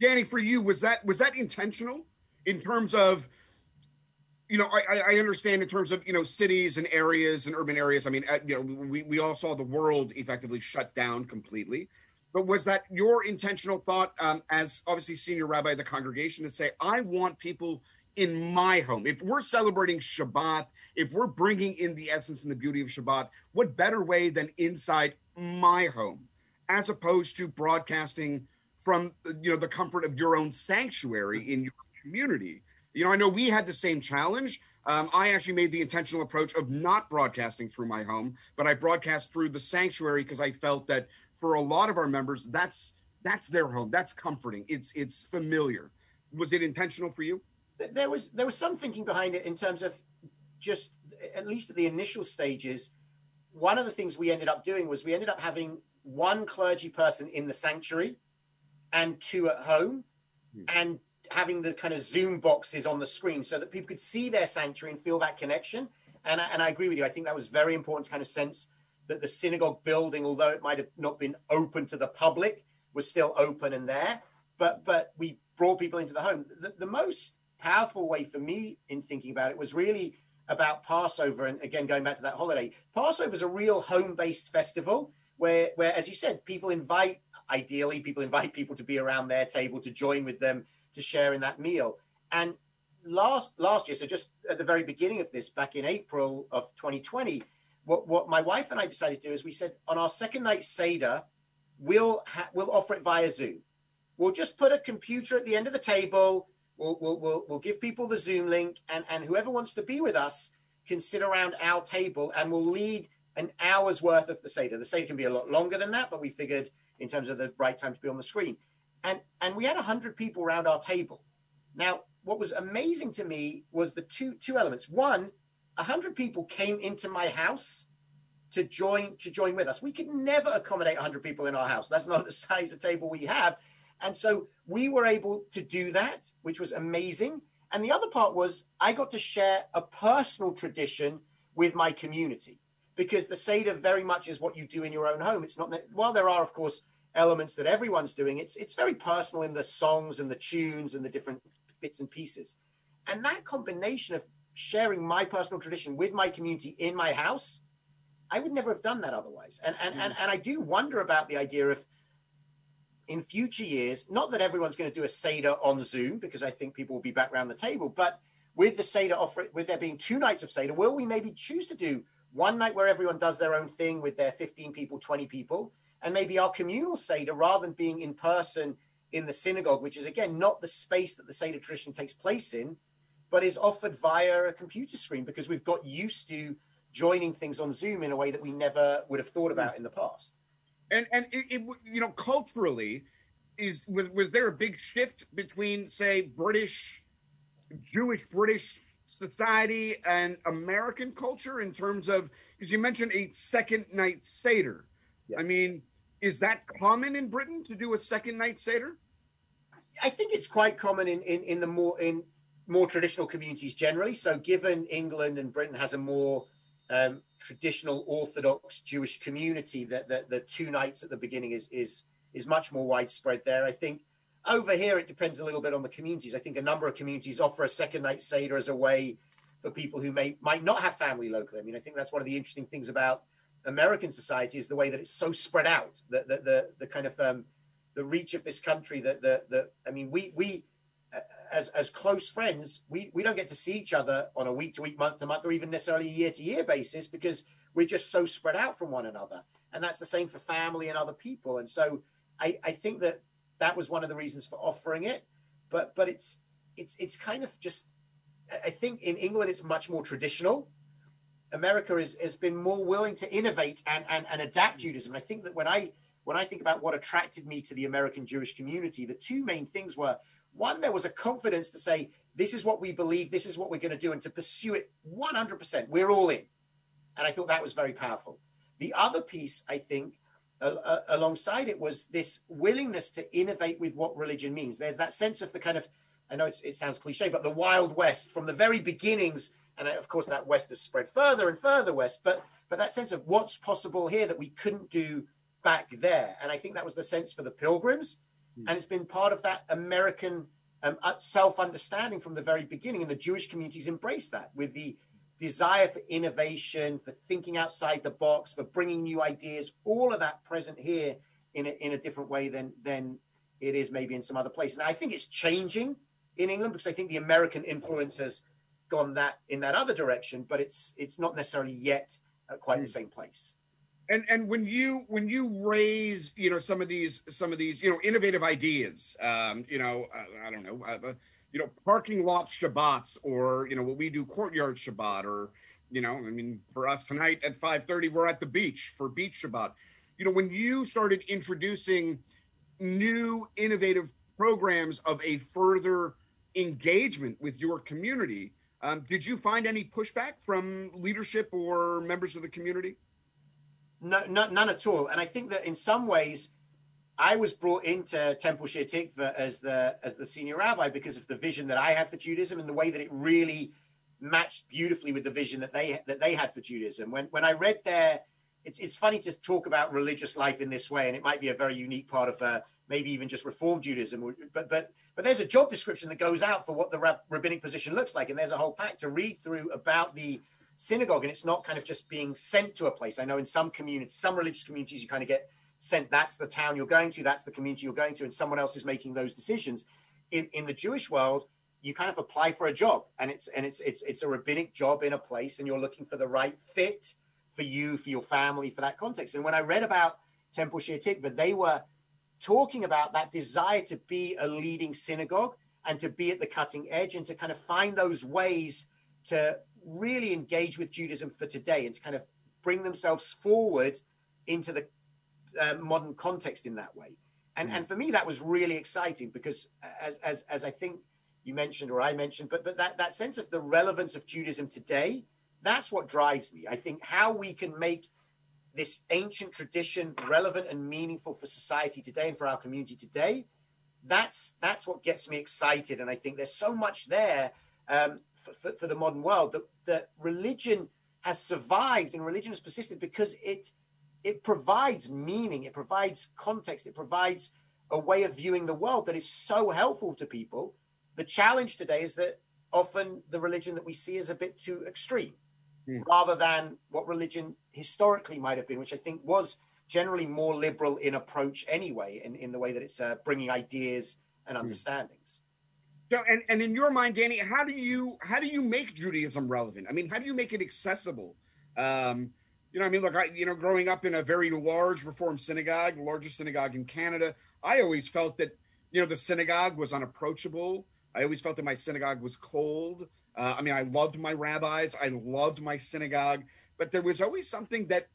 Danny, for you, was that was that intentional in terms of, you know, I, I understand in terms of you know cities and areas and urban areas. I mean, uh, you know, we we all saw the world effectively shut down completely. But was that your intentional thought um, as obviously senior rabbi of the congregation to say, I want people in my home. If we're celebrating Shabbat, if we're bringing in the essence and the beauty of Shabbat, what better way than inside my home, as opposed to broadcasting from you know the comfort of your own sanctuary in your community? You know, I know we had the same challenge. Um, I actually made the intentional approach of not broadcasting through my home, but I broadcast through the sanctuary because I felt that for a lot of our members, that's that's their home. That's comforting. It's it's familiar. Was it intentional for you? there was there was some thinking behind it in terms of just at least at the initial stages. One of the things we ended up doing was we ended up having one clergy person in the sanctuary and two at home, hmm. and having the kind of Zoom boxes on the screen so that people could see their sanctuary and feel that connection. And I, and I agree with you. I think that was very important to kind of sense that the synagogue building, although it might have not been open to the public, was still open and there. But but we brought people into the home. The, the most powerful way for me in thinking about it was really about Passover. And again, going back to that holiday, Passover is a real home based festival where, where, as you said, people invite, ideally, people (laughs) invite people to be around their table to join with them to share in that meal. And last last year, so just at the very beginning of this, back in April of 2020, what, what my wife and I decided to do is we said on our second night Seder, we'll ha- we'll offer it via Zoom. We'll just put a computer at the end of the table We'll, we'll, we'll, we'll give people the Zoom link, and, and whoever wants to be with us can sit around our table and we'll lead an hour's worth of the Seder. The Seder can be a lot longer than that, but we figured in terms of the right time to be on the screen. and and we had 100 people around our table. Now what was amazing to me was the two two elements. One 100 people came into my house to join to join with us. We could never accommodate 100 people in our house. That's not the (laughs) size of table we have and so we were able to do that which was amazing and the other part was i got to share a personal tradition with my community because the seder very much is what you do in your own home it's not that while there are of course elements that everyone's doing. It's it's very personal in the songs and the tunes and the different bits and pieces. And that combination of sharing my personal tradition with my community in my house, I would never have done that otherwise. And and, mm. and, and I do wonder about the idea of in future years, not that everyone's going to do a Seder on Zoom, because I think people will be back around the table, but with the Seder offer, with there being two nights of Seder, will we maybe choose to do one night where everyone does their own thing with their 15 people, 20 people, and maybe our communal Seder, rather than being in person in the synagogue, which is again not the space that the Seder tradition takes place in, but is offered via a computer screen because we've got used to joining things on Zoom in a way that we never would have thought hmm. about in the past. And and it, it you know culturally is was, was there a big shift between say British Jewish British society and American culture in terms of because you mentioned a second night Seder. Yeah. I mean, is that common in Britain to do a second night Seder? I think it's quite common in, in, in the more in more traditional communities generally. So given England and Britain has a more um, traditional Orthodox Jewish community, that, that the two nights at the beginning is is is much more widespread there. I think over here it depends a little bit on the communities. I think a number of communities offer a second night Seder as a way for people who may might not have family locally. I mean, I think that's one of the interesting things about American society is the way that it's so spread out, the the the, the kind of um, the reach of this country. That the the I mean, we we as as close friends, we we don't get to see each other on a week to week, month to month, or even necessarily a year to year basis because we're just so spread out from one another. And that's the same for family and other people. And so I I think that that was one of the reasons for offering it. But but it's it's it's kind of just I think in England it's much more traditional America is, has been more willing to innovate and, and, and adapt Judaism. I think that when I when I think about what attracted me to the American Jewish community, the two main things were one, there was a confidence to say, this is what we believe, this is what we're going to do, and to pursue it 100%. We're all in. And I thought that was very powerful. The other piece, I think, uh, alongside it was this willingness to innovate with what religion means. There's that sense of the kind of, I know it sounds cliche, but the Wild West from the very beginnings and of course that west has spread further and further west. But but that sense of what's possible here that we couldn't do back there, and I think that was the sense for the Pilgrims, mm. and it's been part of that American um, self understanding from the very beginning, and the Jewish communities embraced that with the desire for innovation, for thinking outside the box, for bringing new ideas, all of that present here in a, in a different way than than it is maybe in some other places. And I think it's changing in England because I think the American influence has gone that in that other direction, but it's it's not necessarily yet at quite the hmm. same place. And and when you when you raise you know some of these some of these you know innovative ideas, um, you know uh, I don't know uh, uh, you know parking lot Shabbats or you know what we do courtyard Shabbat or you know I mean for us tonight at five thirty we're at the beach for beach Shabbat. You know when you started introducing new innovative programs of a further engagement with your community um, did you find any pushback from leadership or members of the community? No, no, none at all. And I think that in some ways, I was brought into Temple Shir Tikva as the as the senior rabbi because of the vision that I had for Judaism and the way that it really matched beautifully with the vision that they that they had for Judaism. When when I read their, it's it's funny to talk about religious life in this way, and it might be a very unique part of uh, maybe even just Reform Judaism. But but but there's a job description that goes out for what the rab- rabbinic position looks like, and there's a whole pack to read through about the synagogue, and it's not kind of just being sent to a place. I know in some communities, some religious communities, you kind of get sent. That's the town you're going to. That's the community you're going to, and someone else is making those decisions. In in the Jewish world, you kind of apply for a job, and it's and it's it's it's a rabbinic job in a place, and you're looking for the right fit for you, for your family, for that context. And when I read about Temple Shir Tikva, they were talking about that desire to be a leading synagogue and to be at the cutting edge and to kind of find those ways to really engage with Judaism for today and to kind of bring themselves forward into the uh, modern context in that way. And and for me, that was really exciting because as as as I think you mentioned or I mentioned, but but that that sense of the relevance of Judaism today, that's what drives me. I think how we can make this ancient tradition relevant and meaningful for society today and for our community today that's that's what gets me excited and i think there's so much there um, for, for, for, the modern world that, that religion has survived and religion has persisted because it it provides meaning it provides context it provides a way of viewing the world that is so helpful to people the challenge today is that often the religion that we see is a bit too extreme mm. rather than what religion historically might have been which i think was generally more liberal in approach anyway, in, in the way that it's uh, bringing ideas and hmm. understandings. So, and, and in your mind, Danny, how do you how do you make Judaism relevant? I mean, how do you make it accessible? Um, you know, I mean, look, I, you know, growing up in a very large Reform synagogue, largest synagogue in Canada, I always felt that you know the synagogue was unapproachable. I always felt that my synagogue was cold. Uh, I mean, I loved my rabbis, I loved my synagogue, but there was always something that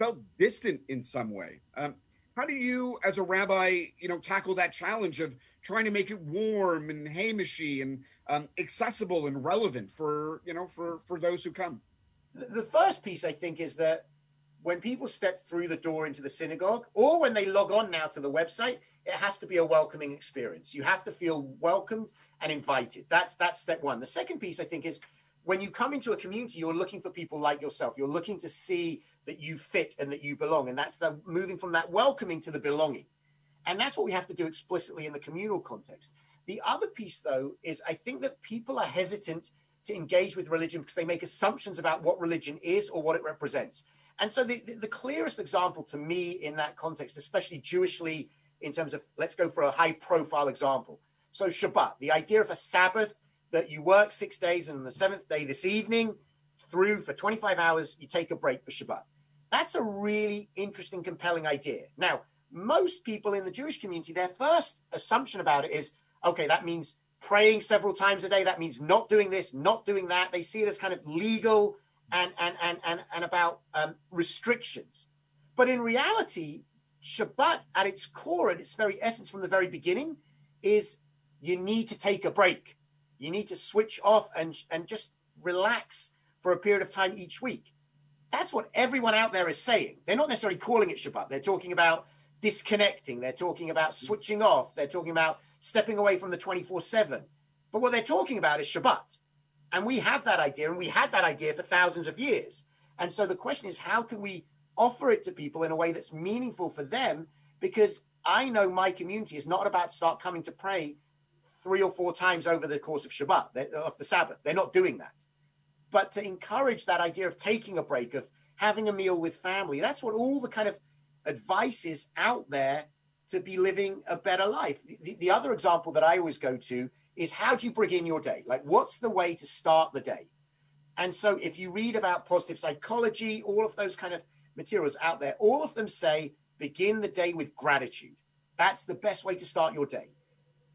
felt distant in some way. Um, how do you, as a rabbi, you know, tackle that challenge of trying to make it warm and hamishy and um, accessible and relevant for you know for for those who come? The first piece, I think, is that when people step through the door into the synagogue, or when they log on now to the website, it has to be a welcoming experience. You have to feel welcomed and invited. That's that's step one. The second piece, I think, is when you come into a community, you're looking for people like yourself. You're looking to see that you fit and that you belong. And that's the moving from that welcoming to the belonging. And that's what we have to do explicitly in the communal context. The other piece, though, is I think that people are hesitant to engage with religion because they make assumptions about what religion is or what it represents. And so the, the, the clearest example to me in that context, especially Jewishly, in terms of let's go for a high profile example. So Shabbat, the idea of a Sabbath that you work six days and on the seventh day this evening through for 25 hours, you take a break for Shabbat. That's a really interesting, compelling idea. Now, most people in the Jewish community, their first assumption about it is okay, that means praying several times a day. That means not doing this, not doing that. They see it as kind of legal and, and, and, and, and about um, restrictions. But in reality, Shabbat at its core, at its very essence from the very beginning, is you need to take a break. You need to switch off and, and just relax for a period of time each week. That's what everyone out there is saying. They're not necessarily calling it Shabbat. They're talking about disconnecting. They're talking about mm-hmm. switching off. They're talking about stepping away from the 24 7. But what they're talking about is Shabbat. And we have that idea, and we had that idea for thousands of years. And so the question is, how can we offer it to people in a way that's meaningful for them? Because I know my community is not about to start coming to pray three or four times over the course of Shabbat, of the Sabbath. They're not doing that but to encourage that idea of taking a break, of having a meal with family. That's what all the kind of advice is out there to be living a better life. The, the other example that I always go to is how do you begin your day? Like, what's the way to start the day? And so, if you read about positive psychology, all of those kind of materials out there, all of them say begin the day with gratitude. That's the best way to start your day.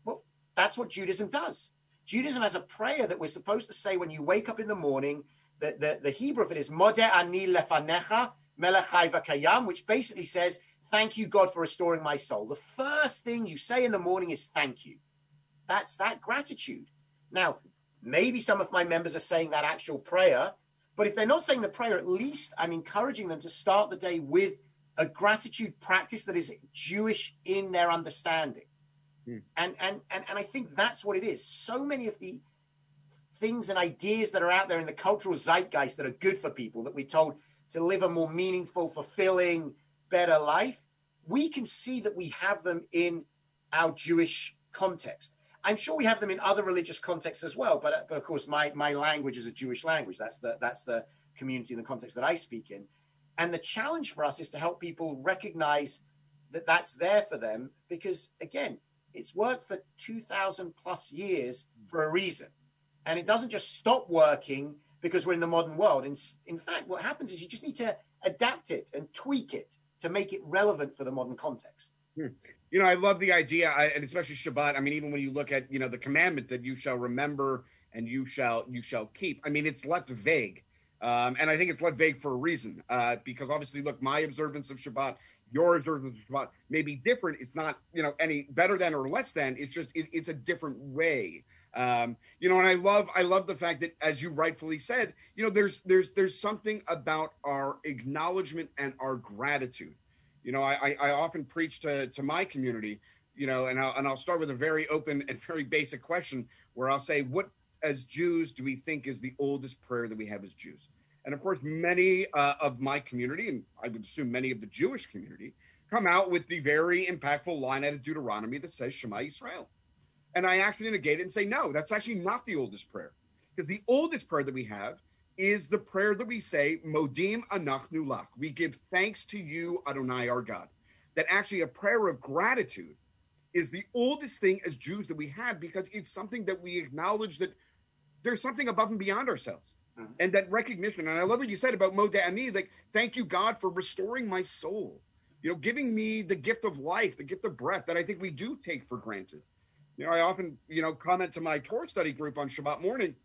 Well, that's what Judaism does. Judaism has a prayer that we're supposed to say when you wake up in the morning. The, the, the Hebrew of it is Modeh ani lefanecha melechai v'kayam, which basically says, thank you, God, for restoring my soul. The first thing you say in the morning is thank you. That's that gratitude. Now, maybe some of my members are saying that actual prayer, but if they're not saying the prayer, at least I'm encouraging them to start the day with a gratitude practice that is Jewish in their understanding. Mm. And, and, and, and I think that's what it is. So many of the things and ideas that are out there in the cultural zeitgeist that are good for people, that we're told to live a more meaningful, fulfilling, better life, we can see that we have them in our Jewish context. I'm sure we have them in other religious contexts as well, but, but of course, my, my language is a Jewish language. That's the, that's the community and the context that I speak in. And the challenge for us is to help people recognize that that's there for them because, again, it's worked for 2000 plus years for a reason. And it doesn't just stop working because we're in the modern world. In, in fact, what happens is you just need to adapt it and tweak it to make it relevant for the modern context. Hmm. You know, I love the idea, I, and especially Shabbat. I mean, even when you look at you know the commandment that you shall remember and you shall you shall keep. I mean, it's left vague, um, and I think it's left vague for a reason. Uh, because obviously, look, my observance of Shabbat yours or the Shabbat may be different. It's not, you know, any better than or less than. It's just it, it's a different way. Um, you know, and I love I love the fact that, as you rightfully said, you know, there's there's there's something about our acknowledgement and our gratitude. You know, I I often preach to to my community, you know, and I'll and I'll start with a very open (laughs) and very basic question where I'll say, what as Jews do we think is the oldest prayer that we have as Jews? And of course, many uh, of my community, and I would assume many of the Jewish community, come out with the very impactful line out of Deuteronomy that says Shema Yisrael. And I actually negate it and say, no, that's actually not the oldest prayer. Because the oldest prayer that we have is the prayer that we say, Modim Anachnu Lach. We give thanks to you, Adonai, our God. That actually a prayer of gratitude is the oldest thing as Jews that we have because it's something that we acknowledge that there's something above and beyond ourselves. Mm-hmm. And that recognition. And I love what you said about Modeh Ani, like, thank you, God, for restoring my soul. You know, giving me the gift of life, the gift of breath that I think we do take for granted. You know, I often, you know, comment to my Torah study group on Shabbat morning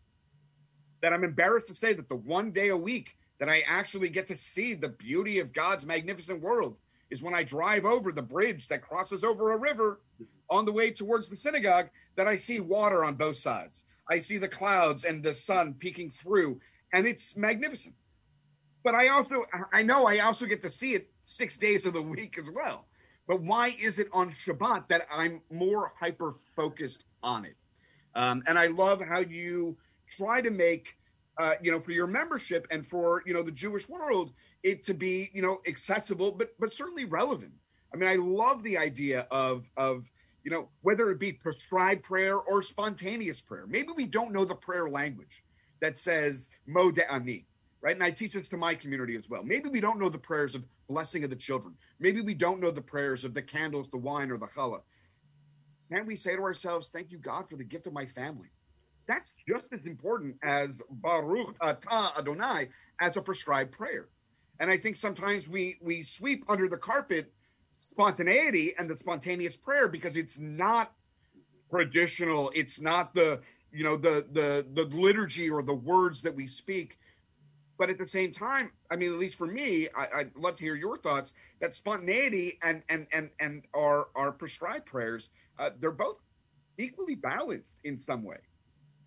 that I'm embarrassed to say that the one day a week that I actually get to see the beauty of God's magnificent world is when I drive over the bridge that crosses over a river on the way towards the synagogue that I see water on both sides. I see the clouds and the sun peeking through, and it's magnificent. But I also, I know I also get to see it six days of the week as well. But why is it on Shabbat that I'm more hyper focused on it? Um, and I love how you try to make, uh, you know, for your membership and for you know the Jewish world, it to be you know accessible, but but certainly relevant. I mean, I love the idea of of you know whether it be prescribed prayer or spontaneous prayer. Maybe we don't know the prayer language that says Modeh Ani right? And I teach this to my community as well. Maybe we don't know the prayers of blessing of the children. Maybe we don't know the prayers of the candles, the wine, or the challah. Can we say to ourselves, "Thank you, God, for the gift of my family"? That's just as important as Baruch Atah Adonai as a prescribed prayer. And I think sometimes we we sweep under the carpet spontaneity and the spontaneous prayer because it's not traditional. It's not the you know the the the liturgy or the words that we speak but at the same time, I mean, at least for me, I, would love to hear your thoughts. That spontaneity and and and and our our prescribed prayers, uh, they're both equally balanced in some way.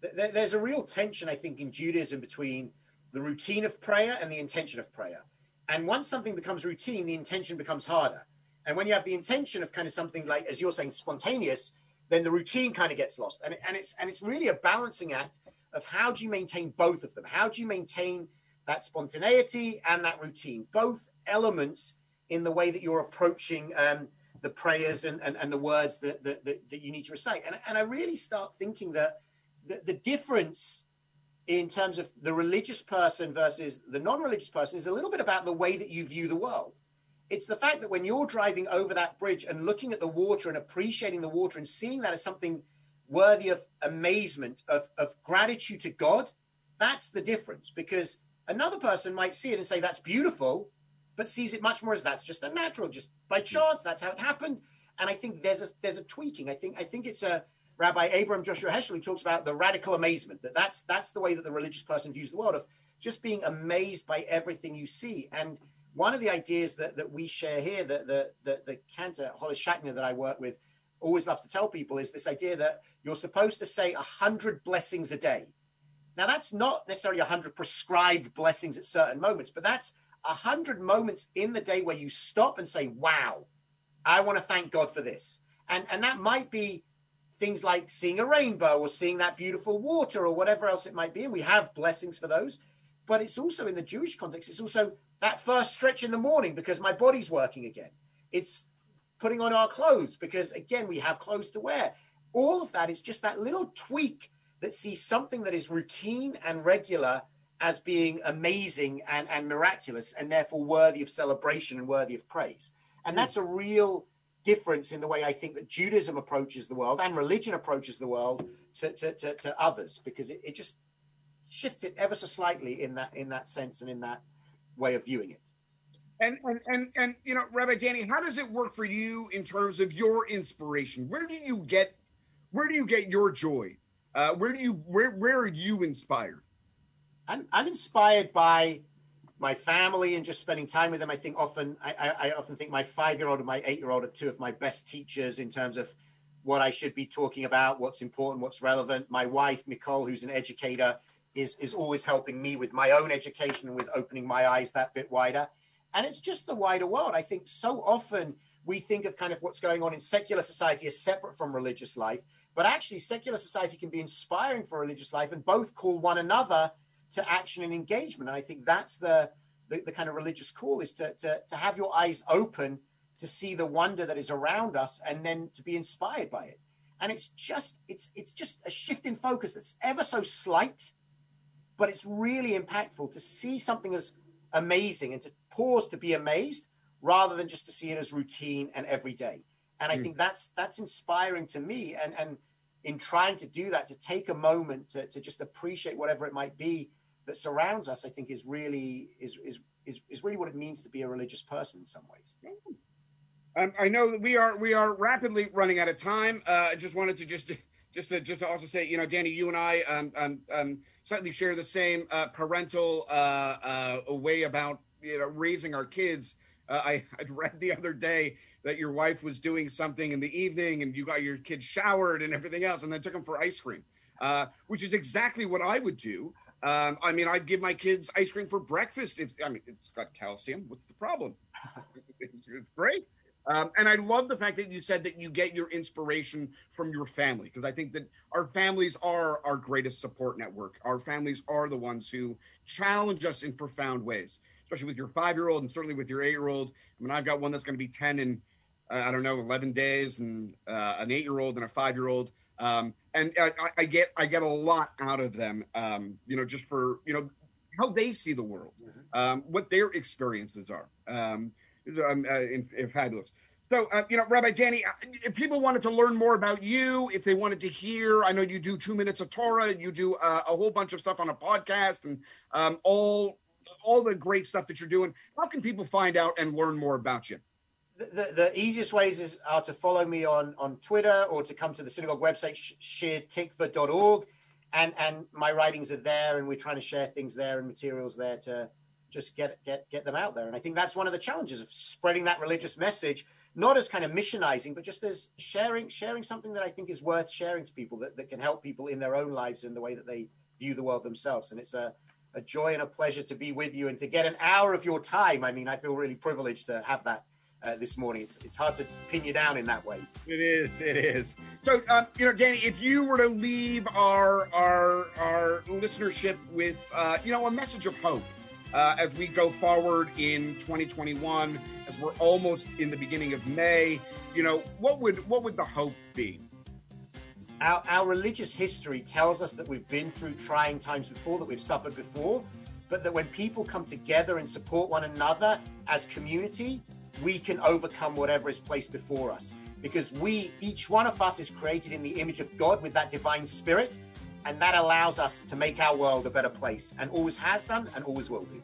There's a real tension, I think, in Judaism between the routine of prayer and the intention of prayer. And once something becomes routine, the intention becomes harder. And when you have the intention of kind of something like, as you're saying, spontaneous, then the routine kind of gets lost. And, and it's and it's really a balancing act of how do you maintain both of them? How do you maintain that spontaneity and that routine, both elements in the way that you're approaching um, the prayers and, and, and the words that, that, that, that, you need to recite. And, and I really start thinking that the, the difference in terms of the religious person versus the non religious person is a little bit about the way that you view the world. It's the fact that when you're driving over that bridge and looking at the water and appreciating the water and seeing that as something worthy of amazement, of, of gratitude to God, that's the difference. Because Another person might see it and say that's beautiful, but sees it much more as that's just a natural, just by hmm. chance, that's how it happened. And I think there's a there's a tweaking. I think I think it's a Rabbi Abraham Joshua Heschel who talks about the radical amazement that that's that's the way that the religious person views the world of just being amazed by everything you see. And one of the ideas that, that we share here, that the the, the cantor Hollis Schachner that I work with always loves to tell people is this idea that you're supposed to say a hundred blessings a day. Now, that's not necessarily 100 prescribed blessings at certain moments, but that's 100 moments in the day where you stop and say, wow, I want to thank God for this. And, and that might be things like seeing a rainbow or seeing that beautiful water or whatever else it might be. And we have blessings for those. But it's also in the Jewish context, it's also that first stretch in the morning because my body's working again. It's putting on our clothes because, again, we have clothes to wear. All of that is just that little tweak that sees something that is routine and regular as being amazing and, and miraculous and therefore worthy of celebration and worthy of praise. And hmm. that's a real difference in the way I think that Judaism approaches the world and religion approaches the world to, to, to, to others, because it, it just shifts it ever so slightly in that in that sense and in that way of viewing it. And and and and you know, Rabbi Danny, how does it work for you in terms of your inspiration? Where do you get where do you get your joy? Uh, where do you where where are you inspired? I'm I'm inspired by my family and just spending time with them. I think often I, I, often think my five year old and my eight year old are two of my best teachers in terms of what I should be talking about, what's important, what's relevant. My wife Nicole, who's an educator, is is always helping me with my own education and with opening my eyes that bit wider. And it's just the wider world. I think so often we think of kind of what's going on in secular society as separate from religious life, but actually secular society can be inspiring for religious life and both call one another to action and engagement. And I think that's the the, the kind of religious call is to, to to have your eyes open to see the wonder that is around us and then to be inspired by it and it's just it's it's just a shift in focus that's ever so slight but it's really impactful to see something as amazing and to pause to be amazed rather than just to see it as routine and everyday and i mm. think that's that's inspiring to me and and in trying to do that to take a moment to, to just appreciate whatever it might be that surrounds us i think is really is is is, is really what it means to be a religious person in some ways um, I know that we are we are rapidly running out of time. Uh, I just wanted to just just to just to also say, you know, Danny, you and I um, um, um slightly share the same uh, parental uh, uh, way about you know raising our kids. Uh, I I read the other day that your wife was doing something in the evening, and you got your kids showered and everything else, and then took them for ice cream, uh, which is exactly what I would do. Um, I mean, I'd give my kids ice cream for breakfast. If I mean, it's got calcium. What's the problem? (laughs) it's great. Um, and I love the fact that you said that you get your inspiration from your family because I think that our families are our greatest support network. Our families are the ones who challenge us in profound ways, especially with your five year old and certainly with your eight year old. I mean, I've got one that's going to be 10 in, I don't know, 11 days and uh, an eight year old and a five year old. Um, and I, I, get I get a lot out of them, um, you know, just for you know how they see the world, mm-hmm. um, what their experiences are. Um, um, uh, in, in fabulous. So, uh, you know, Rabbi Danny, uh, if people wanted to learn more about you, if they wanted to hear, I know you do two minutes of Torah, you do uh, a whole bunch of stuff on a podcast, and um, all all the great stuff that you're doing. How can people find out and learn more about you? The, the, easiest ways is are to follow me on on Twitter or to come to the synagogue website shirtikva.org, and and my writings are there, and we're trying to share things there and materials there to just get get get them out there. And I think that's one of the challenges of spreading that religious message, not as kind of missionizing, but just as sharing sharing something that I think is worth sharing to people that, that can help people in their own lives in the way that they view the world themselves. And it's a a joy and a pleasure to be with you and to get an hour of your time. I mean, I feel really privileged to have that uh, this morning. It's, it's hard to pin you down in that way. It is. It is. So, um, you know, Danny, if you were to leave our our our listenership with, uh, you know, a message of hope, uh, as we go forward in 2021, as we're almost in the beginning of May. You know, what would what would the hope be? Our, our religious history tells us that we've been through trying times before, that we've suffered before, but that when people come together and support one another as community, we can overcome whatever is placed before us. Because we, each one of us, is created in the image of God with that divine spirit and that allows us to make our world a better place and always has done and always will do.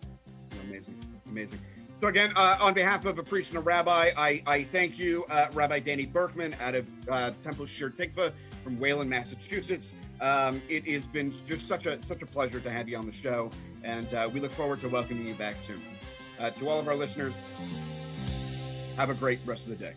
Amazing. Amazing. So, again, uh, on behalf of a priest and a rabbi, I, I thank you, uh, Rabbi Danny Burkeman out of uh, Temple Shir Tikva from Wayland, Massachusetts. Um, it has been just such a such a pleasure to have you on the show, and uh, we look forward to welcoming you back soon. Uh, to all of our listeners, have a great rest of the day.